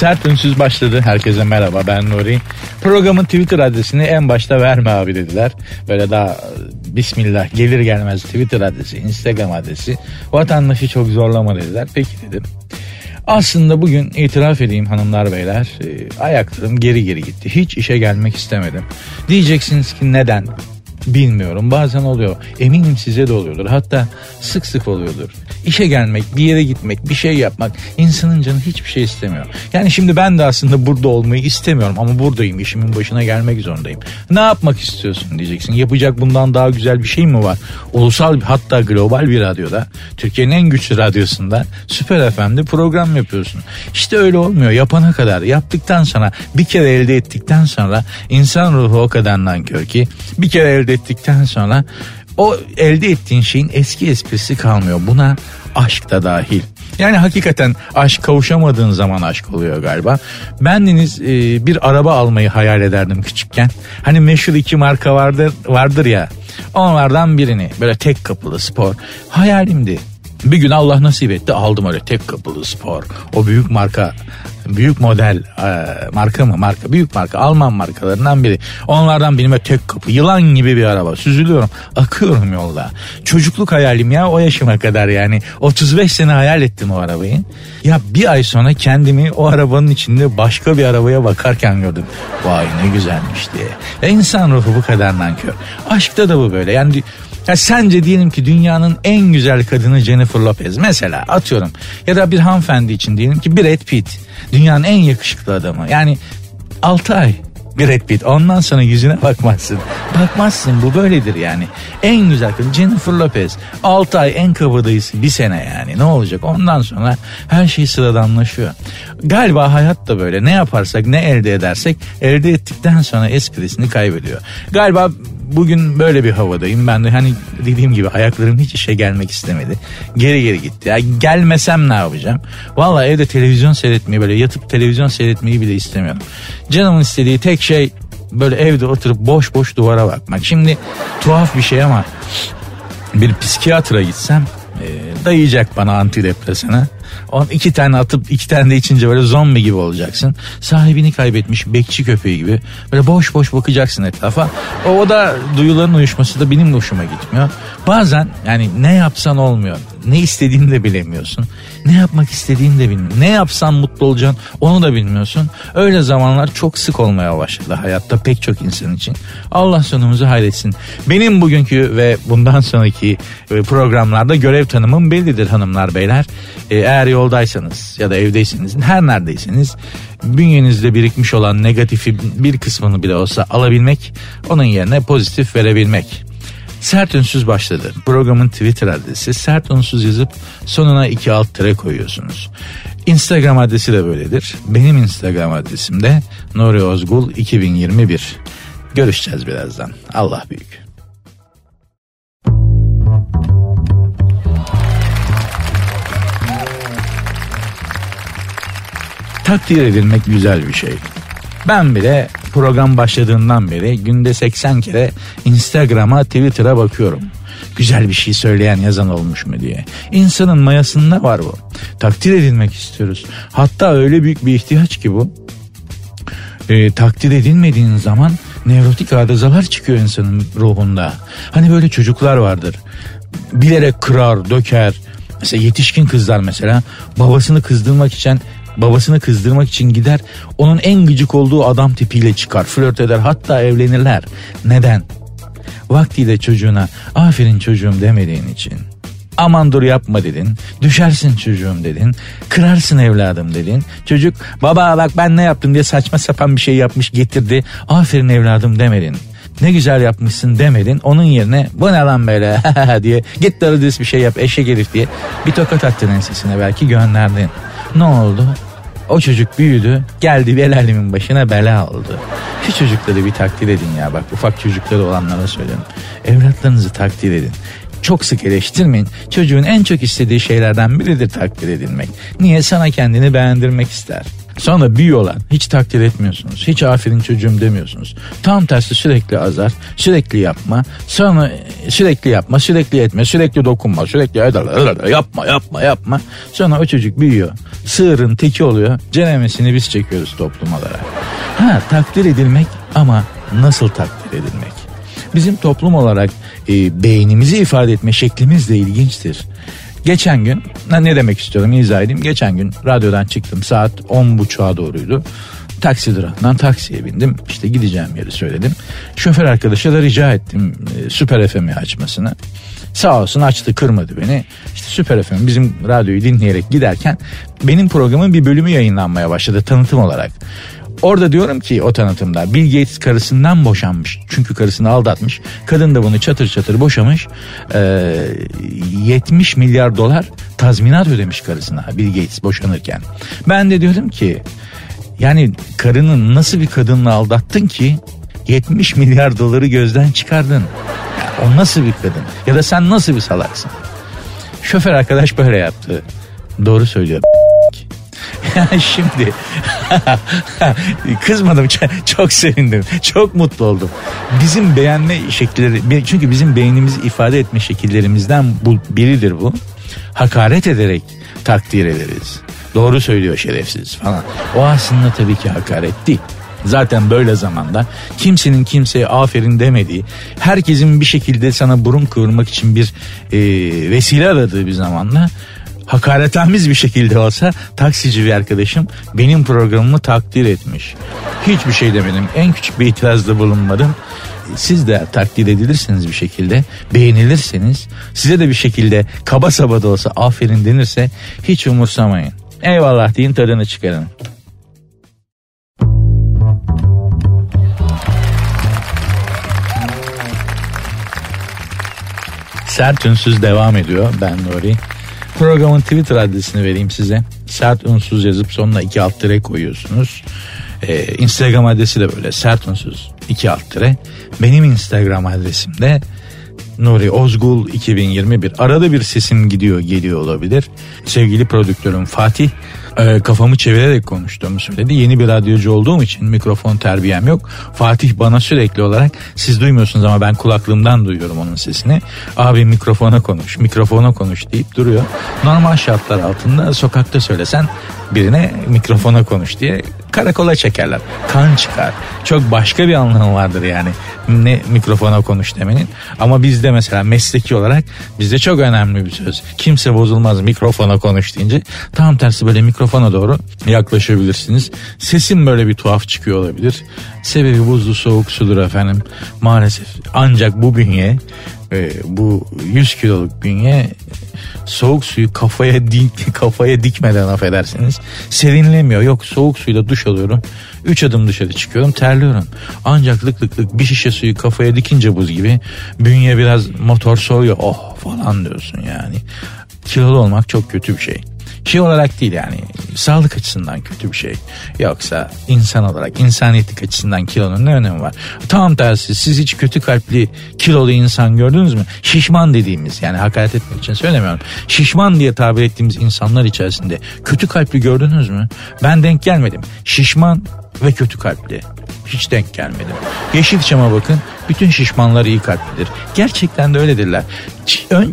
Sert ünsüz başladı. Herkese merhaba ben Nuri. Programın Twitter adresini en başta verme abi dediler. Böyle daha bismillah gelir gelmez Twitter adresi, Instagram adresi. Vatandaşı çok zorlama dediler. Peki dedim. Aslında bugün itiraf edeyim hanımlar beyler e, ayaklarım geri geri gitti. Hiç işe gelmek istemedim. Diyeceksiniz ki neden? Bilmiyorum bazen oluyor. Eminim size de oluyordur. Hatta sık sık oluyordur. İşe gelmek, bir yere gitmek, bir şey yapmak insanın canı hiçbir şey istemiyor. Yani şimdi ben de aslında burada olmayı istemiyorum ama buradayım. işimin başına gelmek zorundayım. Ne yapmak istiyorsun diyeceksin. Yapacak bundan daha güzel bir şey mi var? Ulusal hatta global bir radyoda, Türkiye'nin en güçlü radyosunda Süper FM'de program yapıyorsun. İşte öyle olmuyor. Yapana kadar, yaptıktan sonra, bir kere elde ettikten sonra insan ruhu o kadar nankör ki bir kere elde ettikten sonra o elde ettiğin şeyin eski esprisi kalmıyor. Buna aşk da dahil. Yani hakikaten aşk kavuşamadığın zaman aşk oluyor galiba. Bendeniz e, bir araba almayı hayal ederdim küçükken. Hani meşhur iki marka vardır vardır ya. Onlardan birini böyle tek kapılı spor hayalimdi. Bir gün Allah nasip etti aldım öyle tek kapılı spor. O büyük marka büyük model e, marka mı marka büyük marka Alman markalarından biri. Onlardan birime tek kapı yılan gibi bir araba süzülüyorum akıyorum yolda. Çocukluk hayalim ya o yaşıma kadar yani 35 sene hayal ettim o arabayı. Ya bir ay sonra kendimi o arabanın içinde başka bir arabaya bakarken gördüm. Vay ne güzelmiş diye. Ya insan ruhu bu kadar nankör. Aşkta da bu böyle yani ya sence diyelim ki dünyanın en güzel kadını Jennifer Lopez mesela atıyorum ya da bir hanımefendi için diyelim ki Brad Pitt dünyanın en yakışıklı adamı yani 6 ay Brad Pitt ondan sonra yüzüne bakmazsın. Bakmazsın bu böyledir yani. En güzel kadın Jennifer Lopez 6 ay en kabadayısı bir sene yani ne olacak ondan sonra her şey sıradanlaşıyor. Galiba hayat da böyle ne yaparsak ne elde edersek elde ettikten sonra esprisini kaybediyor. Galiba bugün böyle bir havadayım. Ben de hani dediğim gibi ayaklarım hiç işe gelmek istemedi. Geri geri gitti. Ya gelmesem ne yapacağım? Valla evde televizyon seyretmeyi böyle yatıp televizyon seyretmeyi bile istemiyorum. Canımın istediği tek şey böyle evde oturup boş boş duvara bakmak. Şimdi tuhaf bir şey ama bir psikiyatra gitsem e, dayayacak bana antidepresanı. On iki tane atıp iki tane de içince böyle zombi gibi olacaksın. Sahibini kaybetmiş bekçi köpeği gibi. Böyle boş boş bakacaksın etrafa. O, o da duyuların uyuşması da benim hoşuma gitmiyor. Bazen yani ne yapsan olmuyor. Ne istediğini de bilemiyorsun. Ne yapmak istediğini de bilmiyorsun. Ne yapsan mutlu olacaksın onu da bilmiyorsun. Öyle zamanlar çok sık olmaya başladı hayatta pek çok insan için. Allah sonumuzu hayretsin. Benim bugünkü ve bundan sonraki e, programlarda görev tanımım bellidir hanımlar beyler. E, eğer yoldaysanız ya da evdeyseniz her neredeyseniz bünyenizde birikmiş olan negatifi bir kısmını bile olsa alabilmek onun yerine pozitif verebilmek. Sert Ünsüz başladı. Programın Twitter adresi Sert Ünsüz yazıp sonuna iki alt tere koyuyorsunuz. Instagram adresi de böyledir. Benim Instagram adresim de Nuri Ozgul 2021. Görüşeceğiz birazdan. Allah büyük. Takdir edilmek güzel bir şey. Ben bile program başladığından beri günde 80 kere Instagram'a Twitter'a bakıyorum. Güzel bir şey söyleyen yazan olmuş mu diye. İnsanın mayasında var bu. Takdir edilmek istiyoruz. Hatta öyle büyük bir ihtiyaç ki bu. E, takdir edilmediğin zaman nevrotik arızalar çıkıyor insanın ruhunda. Hani böyle çocuklar vardır. Bilerek kırar, döker. Mesela yetişkin kızlar mesela babasını kızdırmak için babasını kızdırmak için gider onun en gıcık olduğu adam tipiyle çıkar flört eder hatta evlenirler. Neden? Vaktiyle çocuğuna aferin çocuğum demediğin için. Aman dur yapma dedin. Düşersin çocuğum dedin. Kırarsın evladım dedin. Çocuk baba bak ben ne yaptım diye saçma sapan bir şey yapmış getirdi. Aferin evladım demedin ne güzel yapmışsın demedin. Onun yerine bu ne lan böyle diye git doğru bir şey yap eşek herif diye bir tokat attın ensesine belki gönderdin. Ne oldu? O çocuk büyüdü geldi el başına bela oldu. Şu çocukları bir takdir edin ya bak ufak çocukları olanlara söylüyorum. Evlatlarınızı takdir edin. Çok sık eleştirmeyin. Çocuğun en çok istediği şeylerden biridir takdir edilmek. Niye? Sana kendini beğendirmek ister. Sonra büyüyorlar. Hiç takdir etmiyorsunuz. Hiç aferin çocuğum demiyorsunuz. Tam tersi sürekli azar. Sürekli yapma. Sonra sürekli yapma. Sürekli etme. Sürekli dokunma. Sürekli yapma yapma yapma. Sonra o çocuk büyüyor. Sığırın teki oluyor. Cenemesini biz çekiyoruz toplum olarak. Ha takdir edilmek ama nasıl takdir edilmek? Bizim toplum olarak e, beynimizi ifade etme şeklimiz de ilginçtir. Geçen gün ne demek istiyorum izah edeyim. Geçen gün radyodan çıktım saat 10.30'a doğruydu. Taksi durağından taksiye bindim. İşte gideceğim yeri söyledim. Şoför arkadaşa da rica ettim e, Süper FM'i açmasını. Sağ olsun açtı kırmadı beni. İşte Süper FM bizim radyoyu dinleyerek giderken benim programın bir bölümü yayınlanmaya başladı tanıtım olarak. Orada diyorum ki o tanıtımda Bill Gates karısından boşanmış. Çünkü karısını aldatmış. Kadın da bunu çatır çatır boşamış. Ee, 70 milyar dolar tazminat ödemiş karısına Bill Gates boşanırken. Ben de diyorum ki yani karının nasıl bir kadınla aldattın ki 70 milyar doları gözden çıkardın. O nasıl bir kadın? Ya da sen nasıl bir salaksın? Şoför arkadaş böyle yaptı. Doğru söylüyor. Şimdi kızmadım çok sevindim çok mutlu oldum. Bizim beğenme şekilleri çünkü bizim beynimizi ifade etme şekillerimizden bu biridir bu. Hakaret ederek takdir ederiz. Doğru söylüyor şerefsiz falan. O aslında tabii ki hakaret değil. Zaten böyle zamanda kimsenin kimseye aferin demediği, herkesin bir şekilde sana burun kıvırmak için bir e, vesile aradığı bir zamanda hakaretamiz bir şekilde olsa taksici bir arkadaşım benim programımı takdir etmiş. Hiçbir şey demedim. En küçük bir itirazda bulunmadım. Siz de takdir edilirsiniz bir şekilde, beğenilirseniz, size de bir şekilde kaba saba da olsa aferin denirse hiç umursamayın. Eyvallah deyin tadını çıkarın. Sert ünsüz devam ediyor. Ben Nuri. Programın Twitter adresini vereyim size. Sert unsuz yazıp sonuna iki alt tire koyuyorsunuz. Ee, Instagram adresi de böyle sert unsuz iki alt tire. Benim Instagram adresim de Nuri Ozgul 2021. Arada bir sesim gidiyor geliyor olabilir. Sevgili prodüktörüm Fatih e, kafamı çevirerek konuştuğumu söyledi. Yeni bir radyocu olduğum için mikrofon terbiyem yok. Fatih bana sürekli olarak siz duymuyorsunuz ama ben kulaklığımdan duyuyorum onun sesini. Abi mikrofona konuş, mikrofona konuş deyip duruyor. Normal şartlar altında sokakta söylesen birine mikrofona konuş diye karakola çekerler. Kan çıkar. Çok başka bir anlamı vardır yani ne mikrofona konuş demenin. Ama bizde mesela mesleki olarak bizde çok önemli bir söz. Kimse bozulmaz mikrofona konuş deyince tam tersi böyle mikrofona doğru yaklaşabilirsiniz. Sesim böyle bir tuhaf çıkıyor olabilir. Sebebi buzlu soğuk sudur efendim. Maalesef ancak bu bünye e, bu 100 kiloluk bünye soğuk suyu kafaya dik, kafaya dikmeden affedersiniz serinlemiyor. Yok soğuk suyla duş alıyorum. Üç adım dışarı çıkıyorum terliyorum. Ancak lık lık lık bir şişe suyu kafaya dikince buz gibi bünye biraz motor soğuyor. Oh falan diyorsun yani. Kilolu olmak çok kötü bir şey şey olarak değil yani sağlık açısından kötü bir şey. Yoksa insan olarak insaniyetlik açısından kilonun ne önemi var? Tam tersi siz hiç kötü kalpli kilolu insan gördünüz mü? Şişman dediğimiz yani hakaret etmek için söylemiyorum. Şişman diye tabir ettiğimiz insanlar içerisinde kötü kalpli gördünüz mü? Ben denk gelmedim. Şişman ve kötü kalpli. Hiç denk gelmedim. Yeşilçam'a bakın bütün şişmanlar iyi kalplidir. Gerçekten de öyledirler.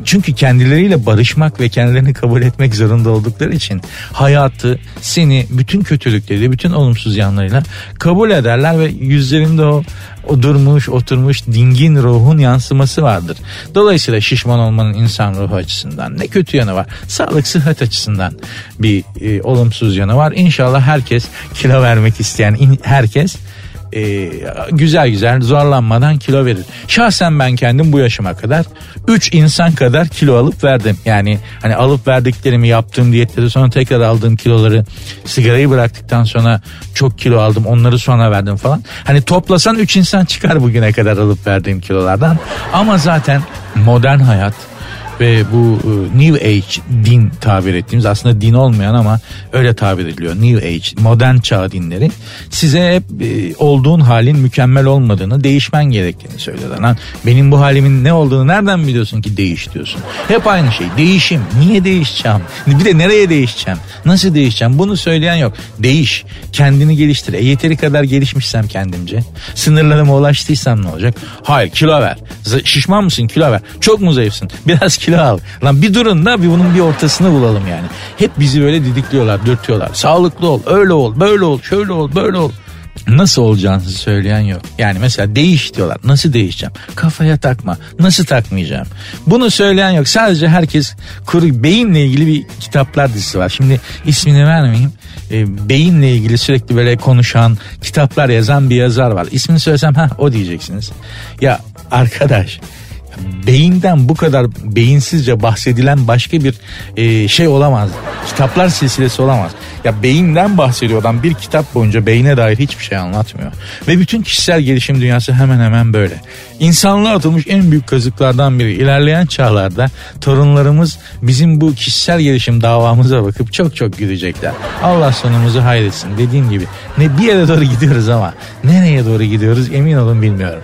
Çünkü kendileriyle barışmak ve kendilerini kabul etmek zorunda oldukları için hayatı, seni bütün kötülükleri, bütün olumsuz yanlarıyla kabul ederler ve yüzlerinde o o durmuş, oturmuş dingin ruhun yansıması vardır. Dolayısıyla şişman olmanın insan ruhu açısından ne kötü yanı var? Sağlık, sıhhat açısından bir e, olumsuz yanı var. İnşallah herkes kilo vermek isteyen in, herkes e, güzel güzel zorlanmadan kilo verir. Şahsen ben kendim bu yaşıma kadar 3 insan kadar kilo alıp verdim. Yani hani alıp verdiklerimi yaptığım diyetleri sonra tekrar aldığım kiloları sigarayı bıraktıktan sonra çok kilo aldım onları sonra verdim falan. Hani toplasan 3 insan çıkar bugüne kadar alıp verdiğim kilolardan. Ama zaten modern hayat ve bu e, New Age din tabir ettiğimiz aslında din olmayan ama öyle tabir ediliyor. New Age modern çağ dinleri. Size hep e, olduğun halin mükemmel olmadığını değişmen gerektiğini söylüyorlar. Lan benim bu halimin ne olduğunu nereden biliyorsun ki değiş diyorsun. Hep aynı şey değişim. Niye değişeceğim? Bir de nereye değişeceğim? Nasıl değişeceğim? Bunu söyleyen yok. Değiş. Kendini geliştir. E yeteri kadar gelişmişsem kendimce sınırlarıma ulaştıysam ne olacak? Hayır kilo ver. Şişman mısın? Kilo ver. Çok mu zayıfsın? Biraz kilo al. Lan bir durun da bir bunun bir ortasını bulalım yani. Hep bizi böyle didikliyorlar, dürtüyorlar. Sağlıklı ol, öyle ol, böyle ol, şöyle ol, böyle ol. Nasıl olacağınızı söyleyen yok. Yani mesela değiş diyorlar. Nasıl değişeceğim? Kafaya takma. Nasıl takmayacağım? Bunu söyleyen yok. Sadece herkes kuru beyinle ilgili bir kitaplar dizisi var. Şimdi ismini vermeyeyim. E, beyinle ilgili sürekli böyle konuşan, kitaplar yazan bir yazar var. İsmini söylesem ha o diyeceksiniz. Ya arkadaş beyinden bu kadar beyinsizce bahsedilen başka bir e, şey olamaz. Kitaplar silsilesi olamaz. Ya beyinden bahsediyor adam bir kitap boyunca beyine dair hiçbir şey anlatmıyor. Ve bütün kişisel gelişim dünyası hemen hemen böyle. İnsanlığa atılmış en büyük kazıklardan biri. İlerleyen çağlarda torunlarımız bizim bu kişisel gelişim davamıza bakıp çok çok gülecekler. Allah sonumuzu hayretsin. Dediğim gibi ne bir yere doğru gidiyoruz ama nereye doğru gidiyoruz emin olun bilmiyorum.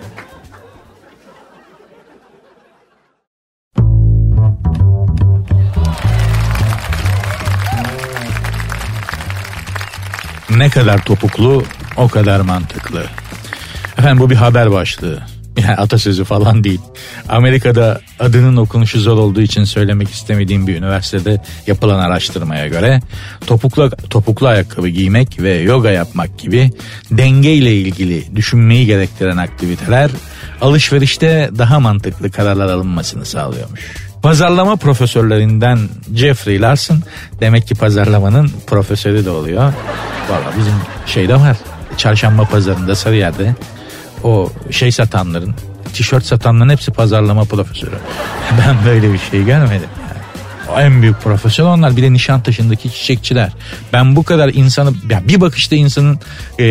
Ne kadar topuklu o kadar mantıklı. Efendim bu bir haber başlığı. Yani atasözü falan değil. Amerika'da adının okunuşu zor olduğu için söylemek istemediğim bir üniversitede yapılan araştırmaya göre topuklu, topuklu ayakkabı giymek ve yoga yapmak gibi dengeyle ilgili düşünmeyi gerektiren aktiviteler alışverişte daha mantıklı kararlar alınmasını sağlıyormuş. Pazarlama profesörlerinden Jeffrey Larson demek ki pazarlamanın profesörü de oluyor. Valla bizim şeyde var. Çarşamba pazarında Sarıyer'de o şey satanların, tişört satanların hepsi pazarlama profesörü. Ben böyle bir şey görmedim en büyük profesör onlar bir de Nişantaşı'ndaki çiçekçiler. Ben bu kadar insanı ya bir bakışta insanın e,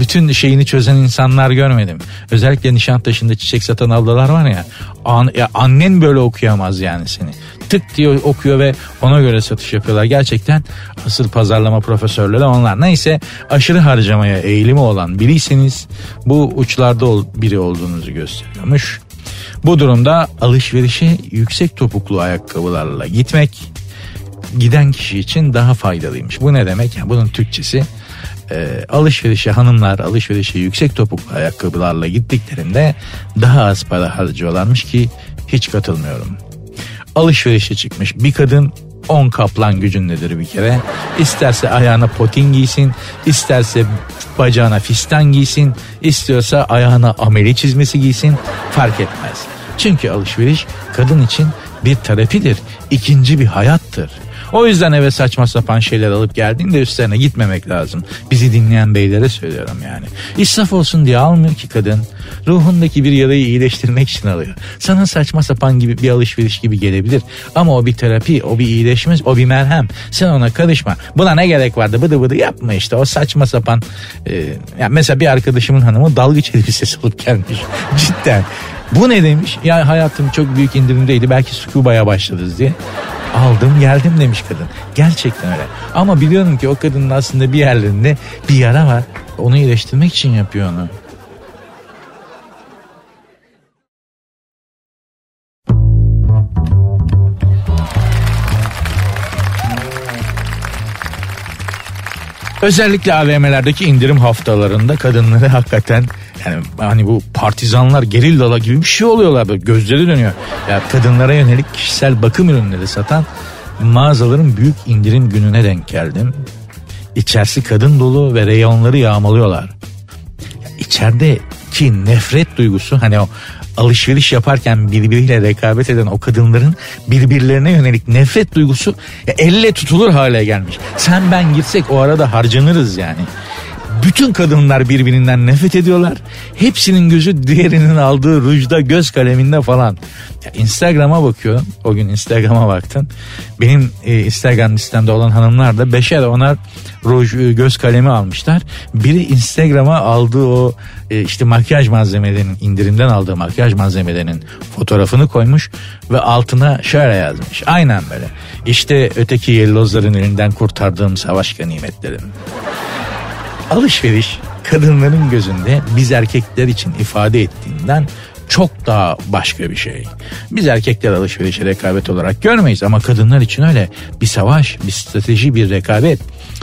bütün şeyini çözen insanlar görmedim. Özellikle Nişantaşı'nda çiçek satan ablalar var ya, an, ya annen böyle okuyamaz yani seni. Tık diye okuyor ve ona göre satış yapıyorlar. Gerçekten asıl pazarlama profesörleri onlar. Neyse aşırı harcamaya eğilimi olan biriyseniz bu uçlarda biri olduğunuzu gösteriyormuş. Bu durumda alışverişe yüksek topuklu ayakkabılarla gitmek giden kişi için daha faydalıymış. Bu ne demek? Yani bunun Türkçesi e, alışverişe hanımlar alışverişe yüksek topuklu ayakkabılarla gittiklerinde daha az para harcıyorlarmış ki hiç katılmıyorum. Alışverişe çıkmış bir kadın 10 kaplan gücündedir bir kere. İsterse ayağına potin giysin, isterse bacağına fistan giysin, istiyorsa ayağına ameli çizmesi giysin fark etmez. Çünkü alışveriş kadın için bir terapidir, ikinci bir hayattır. O yüzden eve saçma sapan şeyler alıp geldiğinde üstlerine gitmemek lazım. Bizi dinleyen beylere söylüyorum yani. İsraf olsun diye almıyor ki kadın. Ruhundaki bir yarayı iyileştirmek için alıyor. Sana saçma sapan gibi bir alışveriş gibi gelebilir. Ama o bir terapi, o bir iyileşme, o bir merhem. Sen ona karışma. Buna ne gerek vardı bıdı bıdı yapma işte. O saçma sapan. E, yani mesela bir arkadaşımın hanımı dalgıç elbisesi alıp gelmiş. Cidden. Bu ne demiş? Ya hayatım çok büyük indirimdeydi. Belki scuba'ya başladınız diye. Aldım geldim demiş kadın. Gerçekten öyle. Ama biliyorum ki o kadının aslında bir yerlerinde bir yara var. Onu iyileştirmek için yapıyor onu. Özellikle AVM'lerdeki indirim haftalarında kadınları hakikaten yani hani bu partizanlar gerillala gibi bir şey oluyorlar böyle gözleri dönüyor. Ya kadınlara yönelik kişisel bakım ürünleri satan mağazaların büyük indirim gününe denk geldim. İçerisi kadın dolu ve reyonları yağmalıyorlar. İçerideki nefret duygusu hani o alışveriş yaparken birbiriyle rekabet eden o kadınların birbirlerine yönelik nefret duygusu ya elle tutulur hale gelmiş. Sen ben gitsek o arada harcanırız yani Bütün kadınlar birbirinden nefret ediyorlar. Hepsinin gözü diğerinin aldığı rujda, göz kaleminde falan. Ya Instagram'a bakıyorum. O gün Instagram'a baktım. Benim e, Instagram listemde olan hanımlar da beşer onar ruj, e, göz kalemi almışlar. Biri Instagram'a aldığı o e, işte makyaj malzemelerinin indirimden aldığı makyaj malzemelerinin fotoğrafını koymuş ve altına şöyle yazmış. Aynen böyle. İşte öteki yellozların elinden kurtardığım savaş ganimetlerim. Alışveriş kadınların gözünde biz erkekler için ifade ettiğinden çok daha başka bir şey. Biz erkekler alışverişe rekabet olarak görmeyiz ama kadınlar için öyle bir savaş, bir strateji, bir rekabet.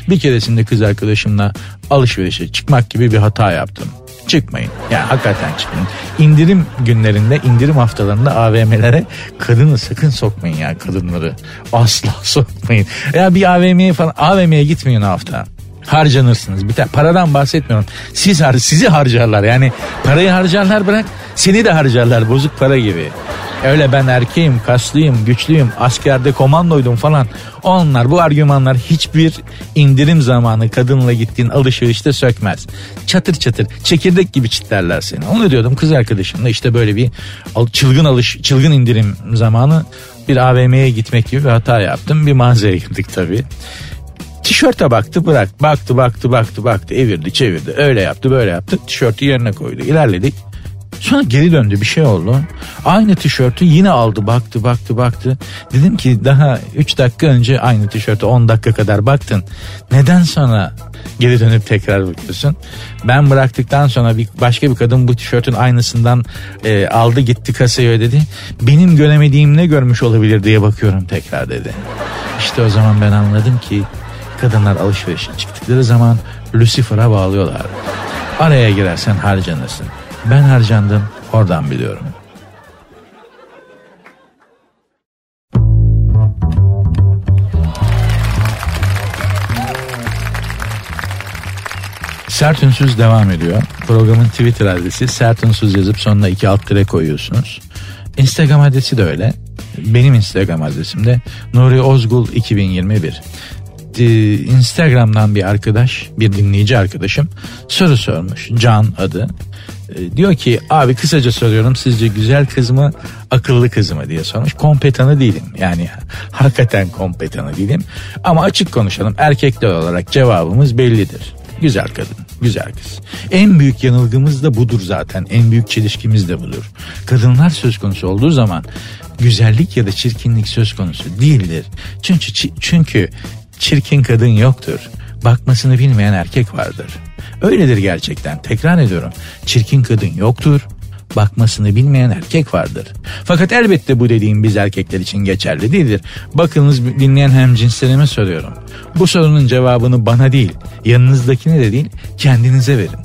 Bir keresinde kız arkadaşımla alışverişe çıkmak gibi bir hata yaptım. Çıkmayın. Yani hakikaten çıkmayın. İndirim günlerinde, indirim haftalarında AVM'lere kadını sakın sokmayın ya kadınları. Asla sokmayın. Ya bir AVM'ye falan AVM'ye gitmeyin hafta harcanırsınız. Bir tane paradan bahsetmiyorum. Siz har sizi harcarlar. Yani parayı harcarlar bırak seni de harcarlar bozuk para gibi. Öyle ben erkeğim, kaslıyım, güçlüyüm, askerde komandoydum falan. Onlar bu argümanlar hiçbir indirim zamanı kadınla gittiğin alışverişte sökmez. Çatır çatır çekirdek gibi çitlerler seni. Onu diyordum kız arkadaşımla işte böyle bir çılgın alış çılgın indirim zamanı bir AVM'ye gitmek gibi bir hata yaptım. Bir mağazaya girdik tabii. Tişörte baktı bırak. Baktı baktı baktı baktı evirdi çevirdi. Öyle yaptı böyle yaptı. Tişörtü yerine koydu. İlerledik. Sonra geri döndü bir şey oldu. Aynı tişörtü yine aldı baktı baktı baktı. Dedim ki daha 3 dakika önce aynı tişörtü 10 dakika kadar baktın. Neden sonra geri dönüp tekrar bakıyorsun? Ben bıraktıktan sonra bir başka bir kadın bu tişörtün aynısından e, aldı gitti kasaya ödedi. Benim göremediğim ne görmüş olabilir diye bakıyorum tekrar dedi. İşte o zaman ben anladım ki kadınlar alışverişe çıktıkları zaman Lucifer'a bağlıyorlar. Araya girersen harcanırsın. Ben harcandım oradan biliyorum. Sert Ünsüz devam ediyor. Programın Twitter adresi Sert Ünsüz yazıp sonuna iki alt tire koyuyorsunuz. Instagram adresi de öyle. Benim Instagram adresim de Nuri Ozgul 2021 e, Instagram'dan bir arkadaş, bir dinleyici arkadaşım soru sormuş. Can adı. E, diyor ki abi kısaca soruyorum sizce güzel kız mı akıllı kız mı diye sormuş. Kompetanı değilim yani hakikaten kompetanı değilim. Ama açık konuşalım erkekler olarak cevabımız bellidir. Güzel kadın, güzel kız. En büyük yanılgımız da budur zaten. En büyük çelişkimiz de budur. Kadınlar söz konusu olduğu zaman güzellik ya da çirkinlik söz konusu değildir. Çünkü çünkü çirkin kadın yoktur. Bakmasını bilmeyen erkek vardır. Öyledir gerçekten. Tekrar ediyorum. Çirkin kadın yoktur. Bakmasını bilmeyen erkek vardır. Fakat elbette bu dediğim biz erkekler için geçerli değildir. Bakınız dinleyen hem cinslerime soruyorum. Bu sorunun cevabını bana değil, yanınızdakine de değil, kendinize verin.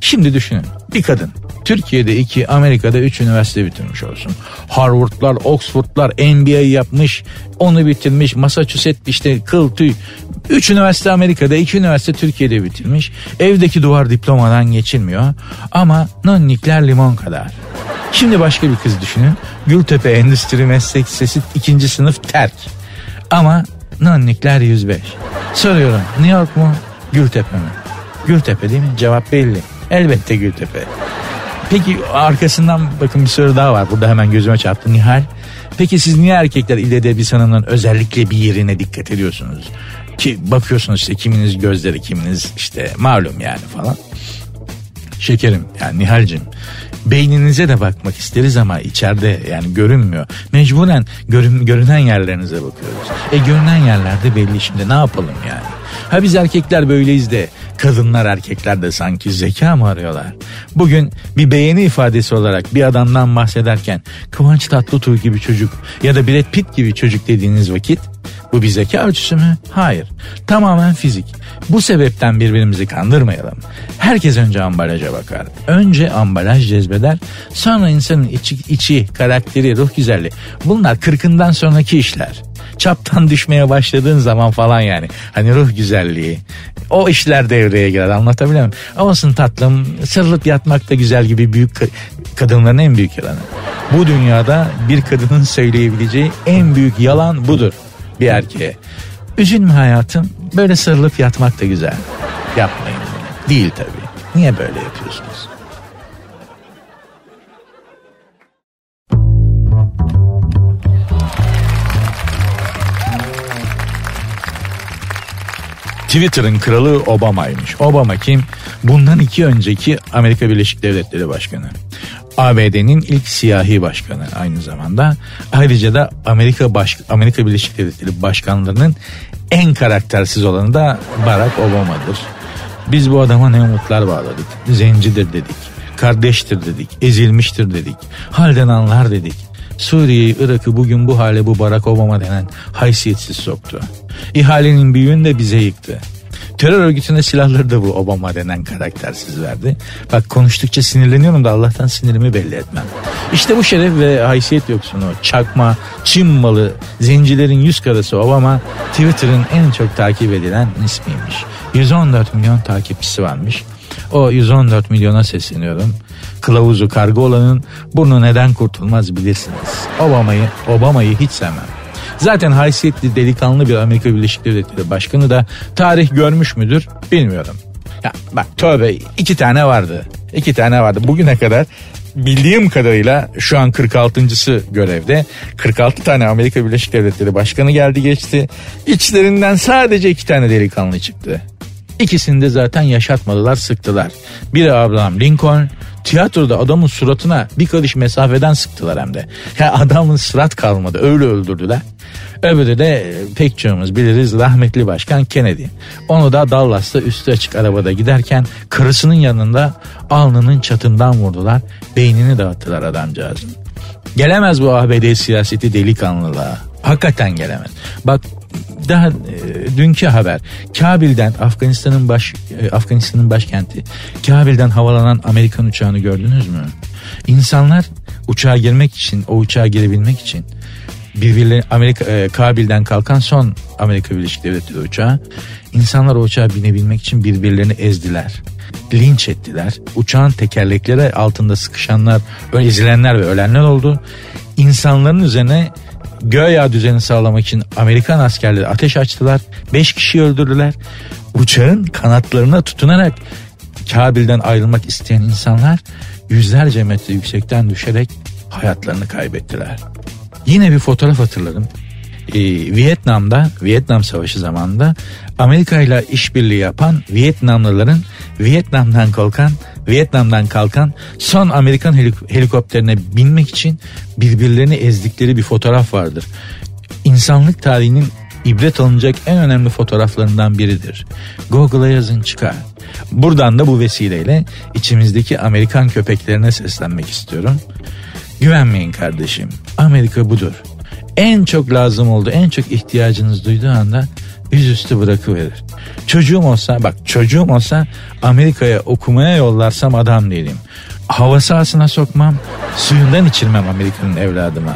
Şimdi düşünün. Bir kadın Türkiye'de iki, Amerika'da üç üniversite bitirmiş olsun. Harvard'lar, Oxford'lar, MBA yapmış, onu bitirmiş, Massachusetts işte kıl tüy. Üç üniversite Amerika'da, iki üniversite Türkiye'de bitirmiş. Evdeki duvar diplomadan geçilmiyor. Ama nonnikler limon kadar. Şimdi başka bir kız düşünün. Gültepe Endüstri Meslek Lisesi ikinci sınıf terk. Ama nonnikler 105. Soruyorum New York mu Gültepe mi? Gültepe değil mi? Cevap belli. Elbette Gültepe. Peki arkasından bakın bir soru daha var. Burada hemen gözüme çarptı Nihal. Peki siz niye erkekler ile de bir sanının özellikle bir yerine dikkat ediyorsunuz? Ki bakıyorsunuz işte kiminiz gözleri kiminiz işte malum yani falan. Şekerim yani Nihal'cim beyninize de bakmak isteriz ama içeride yani görünmüyor. Mecburen görün, görünen yerlerinize bakıyoruz. E görünen yerlerde belli şimdi ne yapalım yani. Ha biz erkekler böyleyiz de kadınlar erkekler de sanki zeka mı arıyorlar? Bugün bir beğeni ifadesi olarak bir adamdan bahsederken Kıvanç Tatlıtuğ gibi çocuk ya da Brad Pitt gibi çocuk dediğiniz vakit bu bir zeka ölçüsü mü? Hayır. Tamamen fizik. Bu sebepten birbirimizi kandırmayalım. Herkes önce ambalaja bakar. Önce ambalaj cezbeder. Sonra insanın içi, içi karakteri, ruh güzelliği. Bunlar kırkından sonraki işler çaptan düşmeye başladığın zaman falan yani. Hani ruh güzelliği. O işler devreye girer anlatabiliyor muyum? Olsun tatlım sarılıp yatmak da güzel gibi büyük kadınların en büyük yalanı. Bu dünyada bir kadının söyleyebileceği en büyük yalan budur bir erkeğe. Üzülme hayatım böyle sarılıp yatmak da güzel. Yapmayın. Değil tabii. Niye böyle yapıyorsunuz? Twitter'ın kralı Obama'ymış. Obama kim? Bundan iki önceki Amerika Birleşik Devletleri Başkanı. ABD'nin ilk siyahi başkanı aynı zamanda. Ayrıca da Amerika Baş Amerika Birleşik Devletleri başkanlarının en karaktersiz olanı da Barack Obama'dır. Biz bu adama ne umutlar bağladık. Zencidir dedik. Kardeştir dedik. Ezilmiştir dedik. Halden anlar dedik. Suriye'yi, Irak'ı bugün bu hale bu Barack Obama denen haysiyetsiz soktu. İhalenin büyüğünü de bize yıktı. Terör örgütüne silahları da bu Obama denen karaktersiz verdi. Bak konuştukça sinirleniyorum da Allah'tan sinirimi belli etmem. İşte bu şeref ve haysiyet yoksunu, çakma, Çin malı, zencilerin yüz karası Obama Twitter'ın en çok takip edilen ismiymiş. 114 milyon takipçisi varmış. O 114 milyona sesleniyorum. Kılavuzu karga olanın burnu neden kurtulmaz bilirsiniz. Obama'yı Obama'yı hiç sevmem. Zaten haysiyetli delikanlı bir Amerika Birleşik Devletleri başkanı da tarih görmüş müdür bilmiyorum. Ya bak tövbe iki tane vardı. İki tane vardı. Bugüne kadar bildiğim kadarıyla şu an 46.sı görevde. 46 tane Amerika Birleşik Devletleri başkanı geldi geçti. İçlerinden sadece iki tane delikanlı çıktı. İkisini de zaten yaşatmadılar sıktılar. Biri Abraham Lincoln tiyatroda adamın suratına bir karış mesafeden sıktılar hem de. Ya adamın surat kalmadı öyle öldürdüler. Öbürü de pek çoğumuz biliriz rahmetli başkan Kennedy. Onu da Dallas'ta üstü açık arabada giderken karısının yanında alnının çatından vurdular. Beynini dağıttılar adamcağızın. Gelemez bu ABD siyaseti delikanlılığa. Hakikaten gelemez. Bak daha e, dünkü haber Kabil'den Afganistan'ın baş e, Afganistan'ın başkenti Kabil'den havalanan Amerikan uçağını gördünüz mü? İnsanlar uçağa girmek için o uçağa girebilmek için birbirleri Amerika e, Kabil'den kalkan son Amerika Birleşik Devletleri uçağı insanlar o uçağa binebilmek için birbirlerini ezdiler. Linç ettiler. Uçağın tekerlekleri altında sıkışanlar, ezilenler ve ölenler oldu. İnsanların üzerine göya düzeni sağlamak için Amerikan askerleri ateş açtılar. Beş kişi öldürdüler. Uçağın kanatlarına tutunarak Kabil'den ayrılmak isteyen insanlar yüzlerce metre yüksekten düşerek hayatlarını kaybettiler. Yine bir fotoğraf hatırladım. Ee, Vietnam'da, Vietnam Savaşı zamanında Amerika ile işbirliği yapan Vietnamlıların Vietnam'dan kalkan, Vietnam'dan kalkan son Amerikan helik- helikopterine binmek için birbirlerini ezdikleri bir fotoğraf vardır. İnsanlık tarihinin ibret alınacak en önemli fotoğraflarından biridir. Google'a yazın çıkar. Buradan da bu vesileyle içimizdeki Amerikan köpeklerine seslenmek istiyorum. Güvenmeyin kardeşim. Amerika budur. En çok lazım oldu, en çok ihtiyacınız duyduğu anda yüzüstü bırakıverir. Çocuğum olsa, bak çocuğum olsa Amerika'ya okumaya yollarsam adam değilim. Hava sahasına sokmam, suyundan içirmem Amerika'nın evladıma.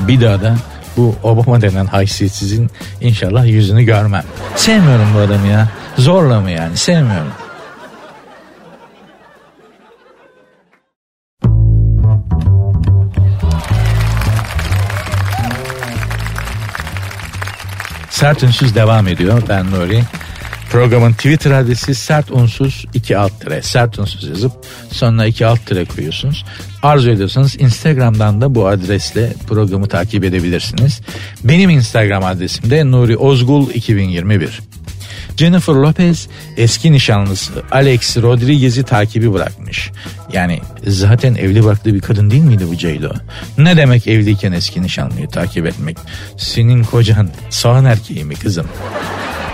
Bir daha da bu Obama denen haysiyetsizin inşallah yüzünü görmem. Sevmiyorum bu adamı ya. Zorla mı yani? Sevmiyorum. Sert Ünsüz devam ediyor. Ben Nuri. Programın Twitter adresi sert unsuz 2 alt tire. Sert unsuz yazıp sonuna 2 alt tire koyuyorsunuz. Arzu ediyorsanız Instagram'dan da bu adresle programı takip edebilirsiniz. Benim Instagram adresim de Nuri Ozgul 2021. Jennifer Lopez eski nişanlısı Alex Rodriguez'i takibi bırakmış. Yani zaten evli baktığı bir kadın değil miydi bu J-Lo? Ne demek evliyken eski nişanlıyı takip etmek? Senin kocan soğan erkeği mi kızım?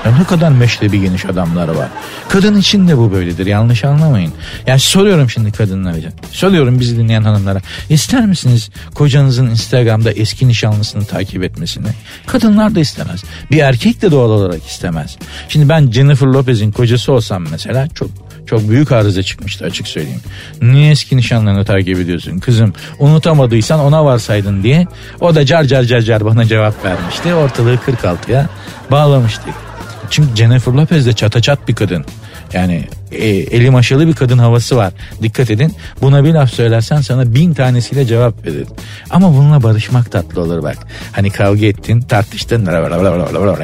Ya ne kadar meşrebi geniş adamlar var. Kadın için de bu böyledir yanlış anlamayın. Yani soruyorum şimdi kadınlara. Soruyorum bizi dinleyen hanımlara. İster misiniz kocanızın Instagram'da eski nişanlısını takip etmesini? Kadınlar da istemez. Bir erkek de doğal olarak istemez. Şimdi ben Jennifer Lopez'in kocası olsam mesela çok çok büyük arıza çıkmıştı açık söyleyeyim. Niye eski nişanlarını takip ediyorsun kızım? Unutamadıysan ona varsaydın diye. O da car car car car bana cevap vermişti. Ortalığı 46'ya bağlamıştık. Çünkü Jennifer Lopez de çataçat bir kadın. Yani e, eli maşalı bir kadın havası var. Dikkat edin. Buna bir laf söylersen sana bin tanesiyle cevap verir. Ama bununla barışmak tatlı olur bak. Hani kavga ettin, tartıştın,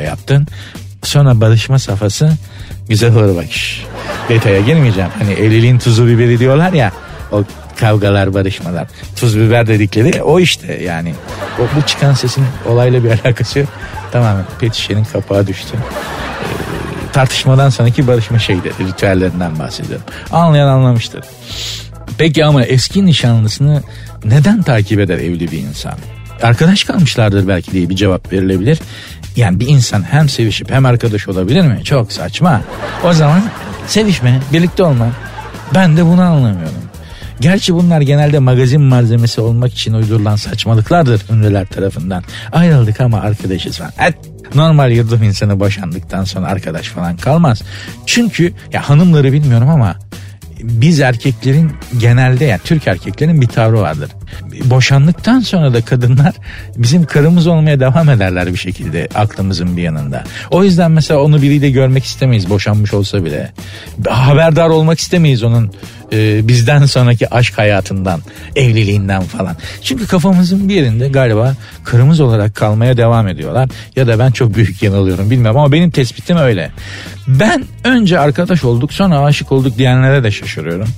yaptın. Sonra barışma safhası güzel olur bak. Detaya girmeyeceğim. Hani evliliğin tuzu biberi diyorlar ya. O kavgalar, barışmalar. Tuz biber dedikleri o işte yani. O, bu çıkan sesin olayla bir alakası yok. Tamamen pet şişenin kapağı düştü. Tartışmadan sonraki barışma şeyleri, ritüellerinden bahsediyorum. Anlayan anlamıştır. Peki ama eski nişanlısını neden takip eder evli bir insan? Arkadaş kalmışlardır belki diye bir cevap verilebilir. Yani bir insan hem sevişip hem arkadaş olabilir mi? Çok saçma. O zaman sevişme, birlikte olma. Ben de bunu anlamıyorum. Gerçi bunlar genelde magazin malzemesi olmak için uydurulan saçmalıklardır ünlüler tarafından. Ayrıldık ama arkadaşız falan. Et, normal yurdum insanı boşandıktan sonra arkadaş falan kalmaz. Çünkü ya hanımları bilmiyorum ama biz erkeklerin genelde yani Türk erkeklerin bir tavrı vardır. Boşandıktan sonra da kadınlar bizim karımız olmaya devam ederler bir şekilde aklımızın bir yanında. O yüzden mesela onu biriyle görmek istemeyiz boşanmış olsa bile. Haberdar olmak istemeyiz onun e, bizden sonraki aşk hayatından, evliliğinden falan. Çünkü kafamızın bir yerinde galiba karımız olarak kalmaya devam ediyorlar. Ya da ben çok büyük yanılıyorum bilmiyorum ama benim tespitim öyle. Ben önce arkadaş olduk sonra aşık olduk diyenlere de şaşırıyorum.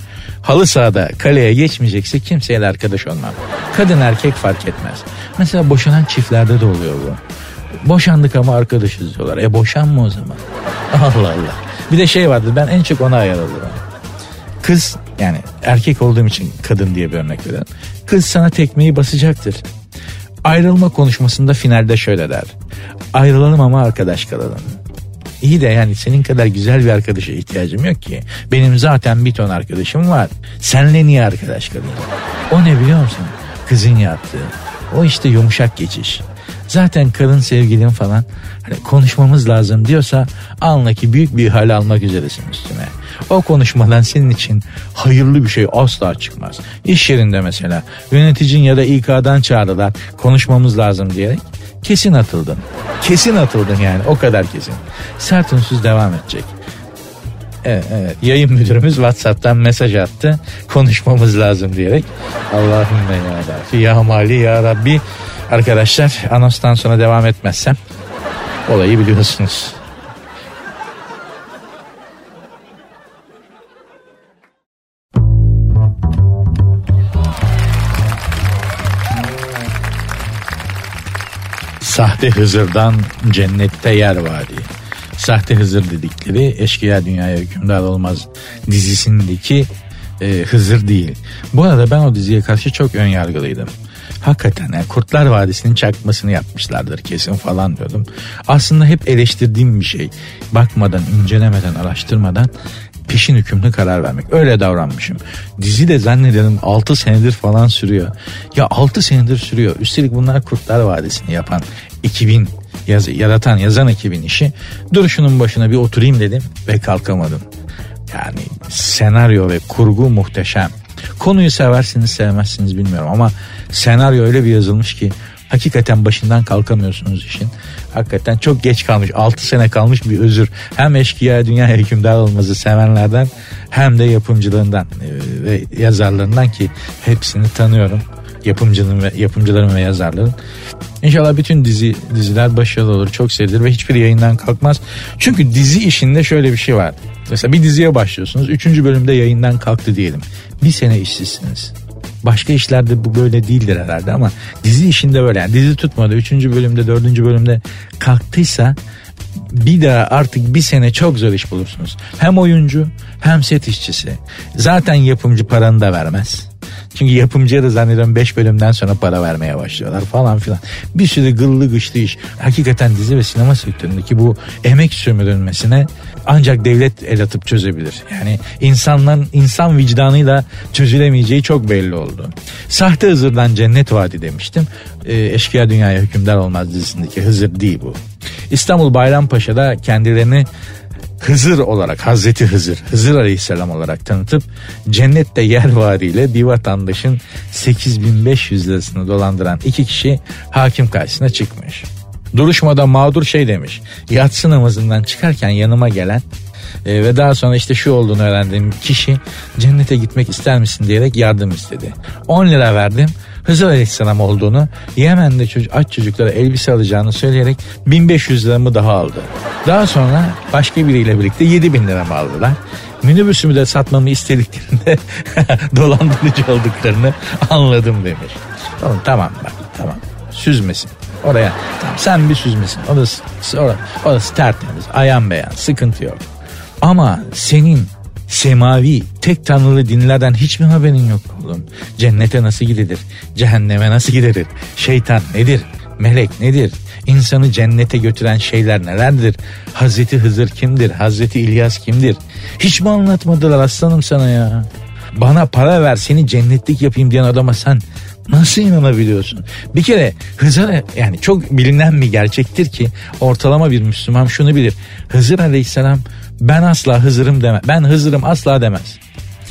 Halı sahada kaleye geçmeyecekse kimseyle arkadaş olmam. Kadın erkek fark etmez. Mesela boşanan çiftlerde de oluyor bu. Boşandık ama arkadaşız diyorlar. E boşanma o zaman. Allah Allah. Bir de şey vardı ben en çok ona ayar olurum. Kız yani erkek olduğum için kadın diye bir örnek verelim. Kız sana tekmeyi basacaktır. Ayrılma konuşmasında finalde şöyle der. Ayrılalım ama arkadaş kalalım. İyi de yani senin kadar güzel bir arkadaşa ihtiyacım yok ki. Benim zaten bir ton arkadaşım var. Senle niye arkadaş kalayım? O ne biliyor musun? Kızın yaptığı. O işte yumuşak geçiş. Zaten karın sevgilin falan hani konuşmamız lazım diyorsa anla ki büyük bir hal almak üzeresin üstüne. O konuşmadan senin için hayırlı bir şey asla çıkmaz. İş yerinde mesela yöneticin ya da İK'dan çağırdılar konuşmamız lazım diyerek kesin atıldın. Kesin atıldın yani o kadar kesin. Sert unsuz devam edecek. Evet, evet. Yayın müdürümüz WhatsApp'tan mesaj attı. Konuşmamız lazım diyerek. Allahümme ya Rabbi ya Mali ya Rabbi. Arkadaşlar anonstan sonra devam etmezsem olayı biliyorsunuz. Sahte Hızır'dan cennette yer vadi. Sahte Hızır dedikleri Eşkıya Dünyaya Hükümdar Olmaz dizisindeki e, Hızır değil. Bu arada ben o diziye karşı çok ön yargılıydım. Hakikaten yani Kurtlar Vadisi'nin çakmasını yapmışlardır kesin falan diyordum. Aslında hep eleştirdiğim bir şey. Bakmadan, incelemeden, araştırmadan peşin hükümlü karar vermek. Öyle davranmışım. Dizi de zannederim 6 senedir falan sürüyor. Ya 6 senedir sürüyor. Üstelik bunlar Kurtlar Vadisi'ni yapan 2000 yaz, yaratan yazan ekibin işi. Dur şunun başına bir oturayım dedim ve kalkamadım. Yani senaryo ve kurgu muhteşem. Konuyu seversiniz sevmezsiniz bilmiyorum ama senaryo öyle bir yazılmış ki hakikaten başından kalkamıyorsunuz işin. Hakikaten çok geç kalmış 6 sene kalmış bir özür. Hem eşkıya dünya hükümdar olması sevenlerden hem de yapımcılığından e, ve yazarlarından ki hepsini tanıyorum. Yapımcının ve yapımcıların ve yazarların. İnşallah bütün dizi diziler başarılı olur. Çok sevilir ve hiçbir yayından kalkmaz. Çünkü dizi işinde şöyle bir şey var. Mesela bir diziye başlıyorsunuz. Üçüncü bölümde yayından kalktı diyelim. Bir sene işsizsiniz. Başka işlerde bu böyle değildir herhalde ama dizi işinde böyle. Yani dizi tutmadı. Üçüncü bölümde, dördüncü bölümde kalktıysa bir daha artık bir sene çok zor iş bulursunuz. Hem oyuncu hem set işçisi. Zaten yapımcı paranı da vermez. Çünkü yapımcıya da zannediyorum 5 bölümden sonra para vermeye başlıyorlar falan filan. Bir sürü gıllı gışlı iş. Hakikaten dizi ve sinema sektöründeki bu emek sömürülmesine ancak devlet el atıp çözebilir. Yani insanların insan vicdanıyla çözülemeyeceği çok belli oldu. Sahte Hızır'dan Cennet Vadi demiştim. E, Eşkıya Dünyaya Hükümdar Olmaz dizisindeki Hızır değil bu. İstanbul Bayrampaşa'da kendilerini Hızır olarak Hazreti Hızır, Hızır Aleyhisselam olarak tanıtıp cennette yer variyle bir vatandaşın 8500 lirasını dolandıran iki kişi hakim karşısına çıkmış. Duruşmada mağdur şey demiş. Yatsı namazından çıkarken yanıma gelen e, ve daha sonra işte şu olduğunu öğrendiğim kişi cennete gitmek ister misin diyerek yardım istedi. 10 lira verdim Hızır Aleyhisselam olduğunu Yemen'de çocuk, aç çocuklara elbise alacağını söyleyerek 1500 liramı daha aldı. Daha sonra başka biriyle birlikte 7000 liramı aldılar. Minibüsümü de satmamı istediklerinde dolandırıcı olduklarını anladım demiş. Oğlum tamam bak tamam süzmesin. Oraya tamam sen bir süzmesin. Orası, orası, orası tertemiz ayan beyan sıkıntı yok. Ama senin semavi tek tanrılı dinlerden hiç mi haberin yok oğlum? Cennete nasıl gidilir? Cehenneme nasıl gidilir? Şeytan nedir? Melek nedir? İnsanı cennete götüren şeyler nelerdir? Hazreti Hızır kimdir? Hazreti İlyas kimdir? Hiç mi anlatmadılar aslanım sana ya? Bana para ver seni cennetlik yapayım diyen adama sen nasıl inanabiliyorsun? Bir kere Hızır yani çok bilinen bir gerçektir ki ortalama bir Müslüman şunu bilir. Hızır aleyhisselam ben asla Hızır'ım demez. Ben Hızır'ım asla demez.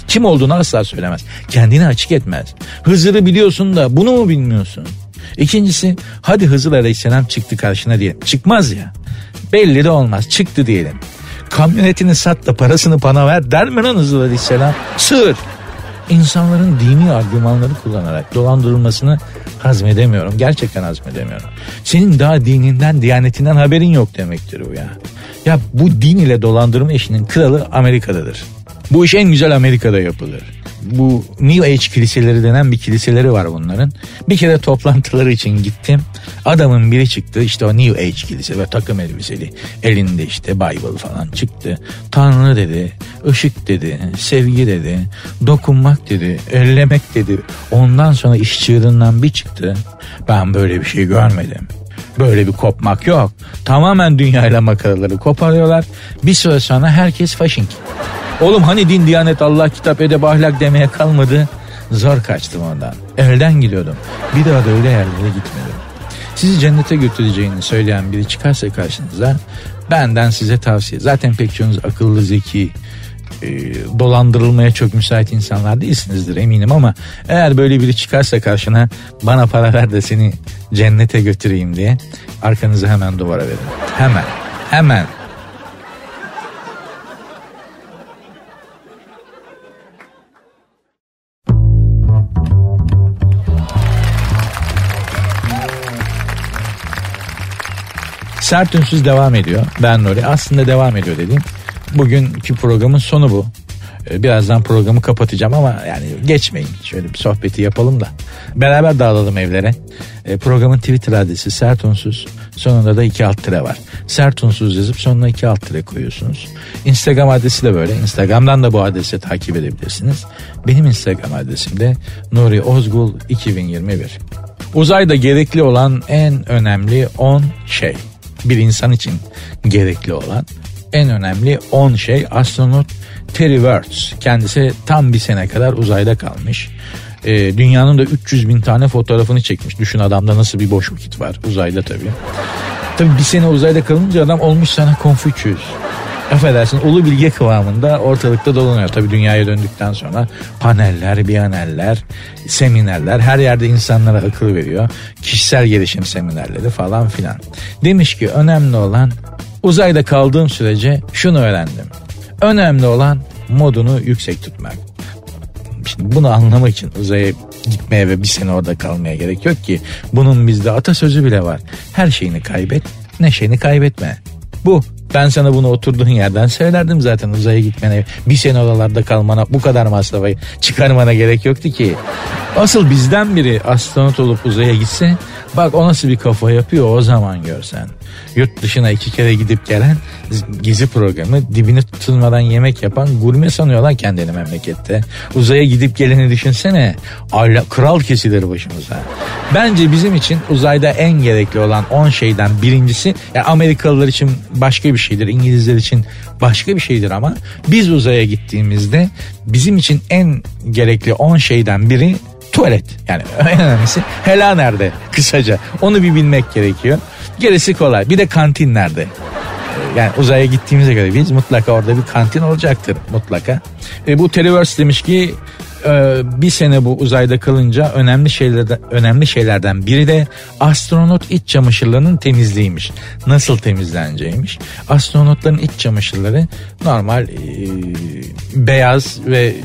Kim olduğunu asla söylemez. Kendini açık etmez. Hızır'ı biliyorsun da bunu mu bilmiyorsun? İkincisi hadi Hızır Aleyhisselam çıktı karşına diyelim. Çıkmaz ya. Belli de olmaz. Çıktı diyelim. Kamyonetini sat da parasını bana ver der mi lan Hızır Aleyhisselam? Sığır. İnsanların dini argümanları kullanarak dolandırılmasını hazmedemiyorum. Gerçekten hazmedemiyorum. Senin daha dininden, diyanetinden haberin yok demektir bu ya. Ya bu din ile dolandırma işinin kralı Amerika'dadır. Bu iş en güzel Amerika'da yapılır. Bu New Age kiliseleri denen bir kiliseleri var bunların. Bir kere toplantıları için gittim. Adamın biri çıktı işte o New Age kilise ve takım elbiseli. Elinde işte Bible falan çıktı. Tanrı dedi, ışık dedi, sevgi dedi, dokunmak dedi, ellemek dedi. Ondan sonra iş çığırından bir çıktı. Ben böyle bir şey görmedim. Böyle bir kopmak yok. Tamamen dünyayla makaraları koparıyorlar. Bir süre sonra herkes faşink. Oğlum hani din, diyanet, Allah, kitap, edeb, ahlak demeye kalmadı. Zor kaçtım ondan. Elden gidiyordum. Bir daha da öyle yerlere gitmedim. Sizi cennete götüreceğini söyleyen biri çıkarsa karşınıza benden size tavsiye. Zaten pek çoğunuz akıllı, zeki, e, dolandırılmaya çok müsait insanlar değilsinizdir eminim ama eğer böyle biri çıkarsa karşına bana para ver de seni cennete götüreyim diye arkanızı hemen duvara verin. Hemen, hemen. Sert Ünsüz devam ediyor. Ben Nuri. Aslında devam ediyor dediğim. Bugünkü programın sonu bu. Ee, birazdan programı kapatacağım ama yani geçmeyin. Şöyle bir sohbeti yapalım da. Beraber dağılalım evlere. Ee, programın Twitter adresi Sert Unsuz. Sonunda da iki alt tire var. Sert Unsuz yazıp sonuna iki alt tire koyuyorsunuz. Instagram adresi de böyle. Instagram'dan da bu adresi takip edebilirsiniz. Benim Instagram adresim de Nuri Ozgul 2021. Uzayda gerekli olan en önemli 10 şey bir insan için gerekli olan en önemli 10 şey astronot Terry Wirtz. Kendisi tam bir sene kadar uzayda kalmış. Ee, dünyanın da 300 bin tane fotoğrafını çekmiş. Düşün adamda nasıl bir boş vakit var uzayda tabii. Tabii bir sene uzayda kalınca adam olmuş sana Konfüçyüs. Affedersin ulu bilge kıvamında ortalıkta dolanıyor. Tabii dünyaya döndükten sonra paneller, biyaneller, seminerler her yerde insanlara akıl veriyor. Kişisel gelişim seminerleri falan filan. Demiş ki önemli olan uzayda kaldığım sürece şunu öğrendim. Önemli olan modunu yüksek tutmak. Şimdi bunu anlamak için uzaya gitmeye ve bir sene orada kalmaya gerek yok ki. Bunun bizde atasözü bile var. Her şeyini kaybet, neşeni kaybetme. Bu ben sana bunu oturduğun yerden söylerdim zaten uzaya gitmene. Bir sene oralarda kalmana bu kadar masrafı çıkarmana gerek yoktu ki. Asıl bizden biri astronot olup uzaya gitse bak o nasıl bir kafa yapıyor o zaman görsen. Yurt dışına iki kere gidip gelen gezi programı dibini tutulmadan yemek yapan gurme sanıyorlar kendini memlekette. Uzaya gidip geleni düşünsene. Ayla, kral kesilir başımıza. Bence bizim için uzayda en gerekli olan 10 şeyden birincisi yani Amerikalılar için başka bir şeydir. İngilizler için başka bir şeydir ama biz uzaya gittiğimizde bizim için en gerekli 10 şeyden biri tuvalet. Yani en önemlisi hela nerede kısaca onu bir bilmek gerekiyor. Gerisi kolay. Bir de kantin nerede? Ee, yani uzaya gittiğimize göre biz mutlaka orada bir kantin olacaktır mutlaka. E, bu Televerse demiş ki e, bir sene bu uzayda kalınca önemli şeylerden önemli şeylerden biri de astronot iç çamaşırlarının temizliğiymiş. Nasıl temizleneceğiymiş? Astronotların iç çamaşırları normal e, beyaz ve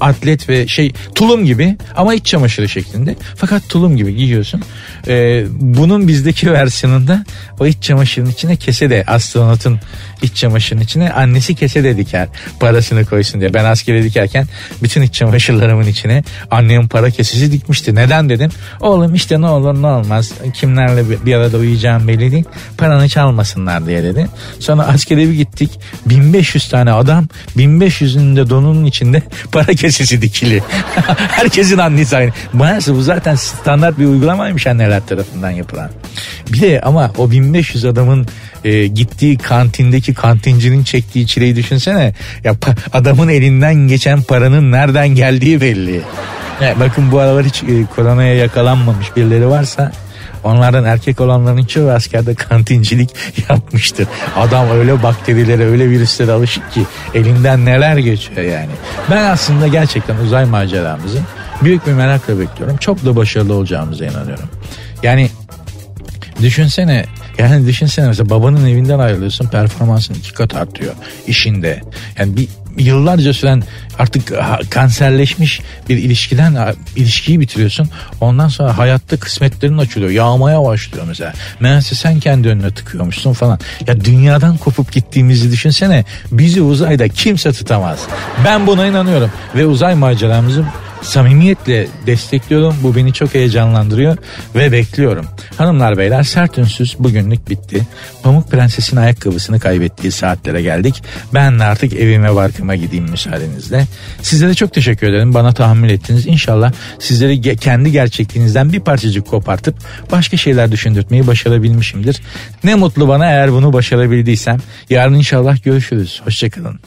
atlet ve şey tulum gibi ama iç çamaşırı şeklinde. Fakat tulum gibi giyiyorsun. Ee, bunun bizdeki versiyonunda o iç çamaşırın içine kese de astronotun iç çamaşırın içine annesi kese de diker parasını koysun diye. Ben askere dikerken bütün iç çamaşırlarımın içine annemin para kesesi dikmişti. Neden dedim. Oğlum işte ne olur ne olmaz kimlerle bir arada uyuyacağım belli değil. Paranı çalmasınlar diye dedi. Sonra askere bir gittik. 1500 tane adam 1500'ünün de donunun içinde para kesesi dikili. Herkesin annesi aynı. Maalesef bu zaten standart bir uygulamaymış anneler tarafından yapılan. Bir de ama o 1500 adamın e, gittiği kantindeki kantincinin çektiği çileyi düşünsene. Ya adamın elinden geçen paranın nereden geldiği belli. Ya, bakın bu aralar hiç e, koronaya yakalanmamış birileri varsa Onlardan erkek olanların çoğu askerde kantincilik yapmıştır. Adam öyle bakterilere öyle virüslere alışık ki elinden neler geçiyor yani. Ben aslında gerçekten uzay maceramızı büyük bir merakla bekliyorum. Çok da başarılı olacağımıza inanıyorum. Yani düşünsene yani düşünsene mesela babanın evinden ayrılıyorsun performansın iki kat artıyor işinde. Yani bir yıllarca süren artık kanserleşmiş bir ilişkiden ilişkiyi bitiriyorsun. Ondan sonra hayatta kısmetlerin açılıyor. Yağmaya başlıyor mesela. Meğerse sen kendi önüne tıkıyormuşsun falan. Ya dünyadan kopup gittiğimizi düşünsene. Bizi uzayda kimse tutamaz. Ben buna inanıyorum. Ve uzay maceramızı samimiyetle destekliyorum. Bu beni çok heyecanlandırıyor ve bekliyorum. Hanımlar beyler sert ünsüz bugünlük bitti. Pamuk Prenses'in ayakkabısını kaybettiği saatlere geldik. Ben artık evime barkıma gideyim müsaadenizle. Sizlere çok teşekkür ederim. Bana tahammül ettiniz. İnşallah sizleri ge- kendi gerçekliğinizden bir parçacık kopartıp başka şeyler düşündürtmeyi başarabilmişimdir. Ne mutlu bana eğer bunu başarabildiysem. Yarın inşallah görüşürüz. Hoşçakalın.